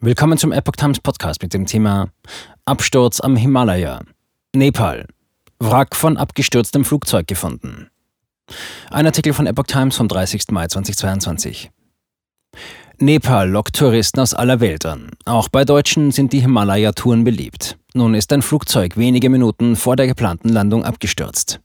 Willkommen zum Epoch Times Podcast mit dem Thema Absturz am Himalaya. Nepal. Wrack von abgestürztem Flugzeug gefunden. Ein Artikel von Epoch Times vom 30. Mai 2022. Nepal lockt Touristen aus aller Welt an. Auch bei Deutschen sind die Himalaya-Touren beliebt. Nun ist ein Flugzeug wenige Minuten vor der geplanten Landung abgestürzt.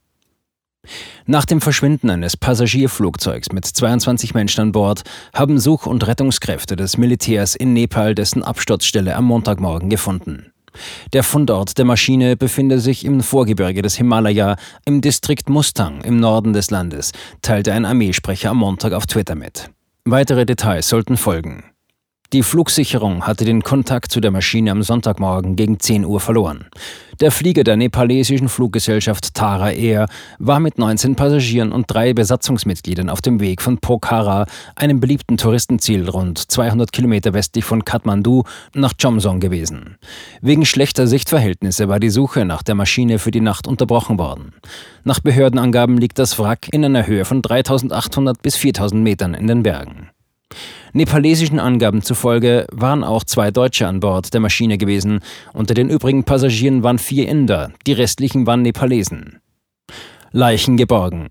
Nach dem Verschwinden eines Passagierflugzeugs mit 22 Menschen an Bord haben Such- und Rettungskräfte des Militärs in Nepal dessen Absturzstelle am Montagmorgen gefunden. Der Fundort der Maschine befinde sich im Vorgebirge des Himalaya im Distrikt Mustang im Norden des Landes, teilte ein Armeesprecher am Montag auf Twitter mit. Weitere Details sollten folgen. Die Flugsicherung hatte den Kontakt zu der Maschine am Sonntagmorgen gegen 10 Uhr verloren. Der Flieger der nepalesischen Fluggesellschaft Tara Air war mit 19 Passagieren und drei Besatzungsmitgliedern auf dem Weg von Pokhara, einem beliebten Touristenziel rund 200 Kilometer westlich von Kathmandu, nach Chomsong gewesen. Wegen schlechter Sichtverhältnisse war die Suche nach der Maschine für die Nacht unterbrochen worden. Nach Behördenangaben liegt das Wrack in einer Höhe von 3800 bis 4000 Metern in den Bergen. Nepalesischen Angaben zufolge waren auch zwei Deutsche an Bord der Maschine gewesen. Unter den übrigen Passagieren waren vier Inder, die restlichen waren Nepalesen. Leichen geborgen.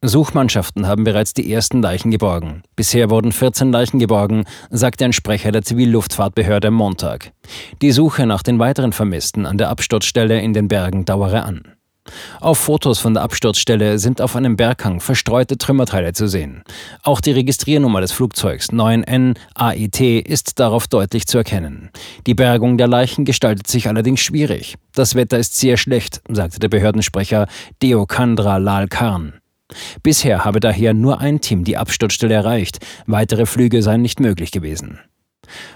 Suchmannschaften haben bereits die ersten Leichen geborgen. Bisher wurden 14 Leichen geborgen, sagte ein Sprecher der Zivilluftfahrtbehörde am Montag. Die Suche nach den weiteren Vermissten an der Absturzstelle in den Bergen dauere an. Auf Fotos von der Absturzstelle sind auf einem Berghang verstreute Trümmerteile zu sehen. Auch die Registriernummer des Flugzeugs 9N AIT ist darauf deutlich zu erkennen. Die Bergung der Leichen gestaltet sich allerdings schwierig. Das Wetter ist sehr schlecht, sagte der Behördensprecher Deokandra Lal Khan. Bisher habe daher nur ein Team die Absturzstelle erreicht, weitere Flüge seien nicht möglich gewesen.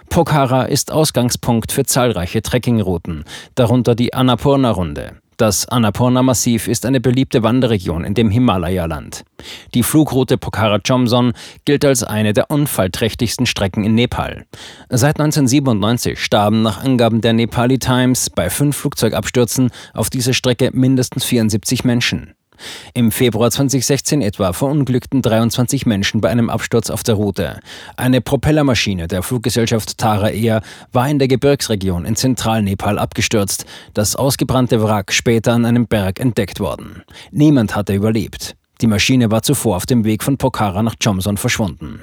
Pokhara ist Ausgangspunkt für zahlreiche Trekkingrouten, darunter die Annapurna-Runde. Das Annapurna-Massiv ist eine beliebte Wanderregion in dem Himalaya-Land. Die Flugroute Pokhara-Chomson gilt als eine der unfallträchtigsten Strecken in Nepal. Seit 1997 starben nach Angaben der Nepali Times bei fünf Flugzeugabstürzen auf dieser Strecke mindestens 74 Menschen. Im Februar 2016 etwa verunglückten 23 Menschen bei einem Absturz auf der Route. Eine Propellermaschine der Fluggesellschaft Tara Air war in der Gebirgsregion in Zentralnepal abgestürzt. Das ausgebrannte Wrack später an einem Berg entdeckt worden. Niemand hatte überlebt. Die Maschine war zuvor auf dem Weg von Pokhara nach Chomson verschwunden.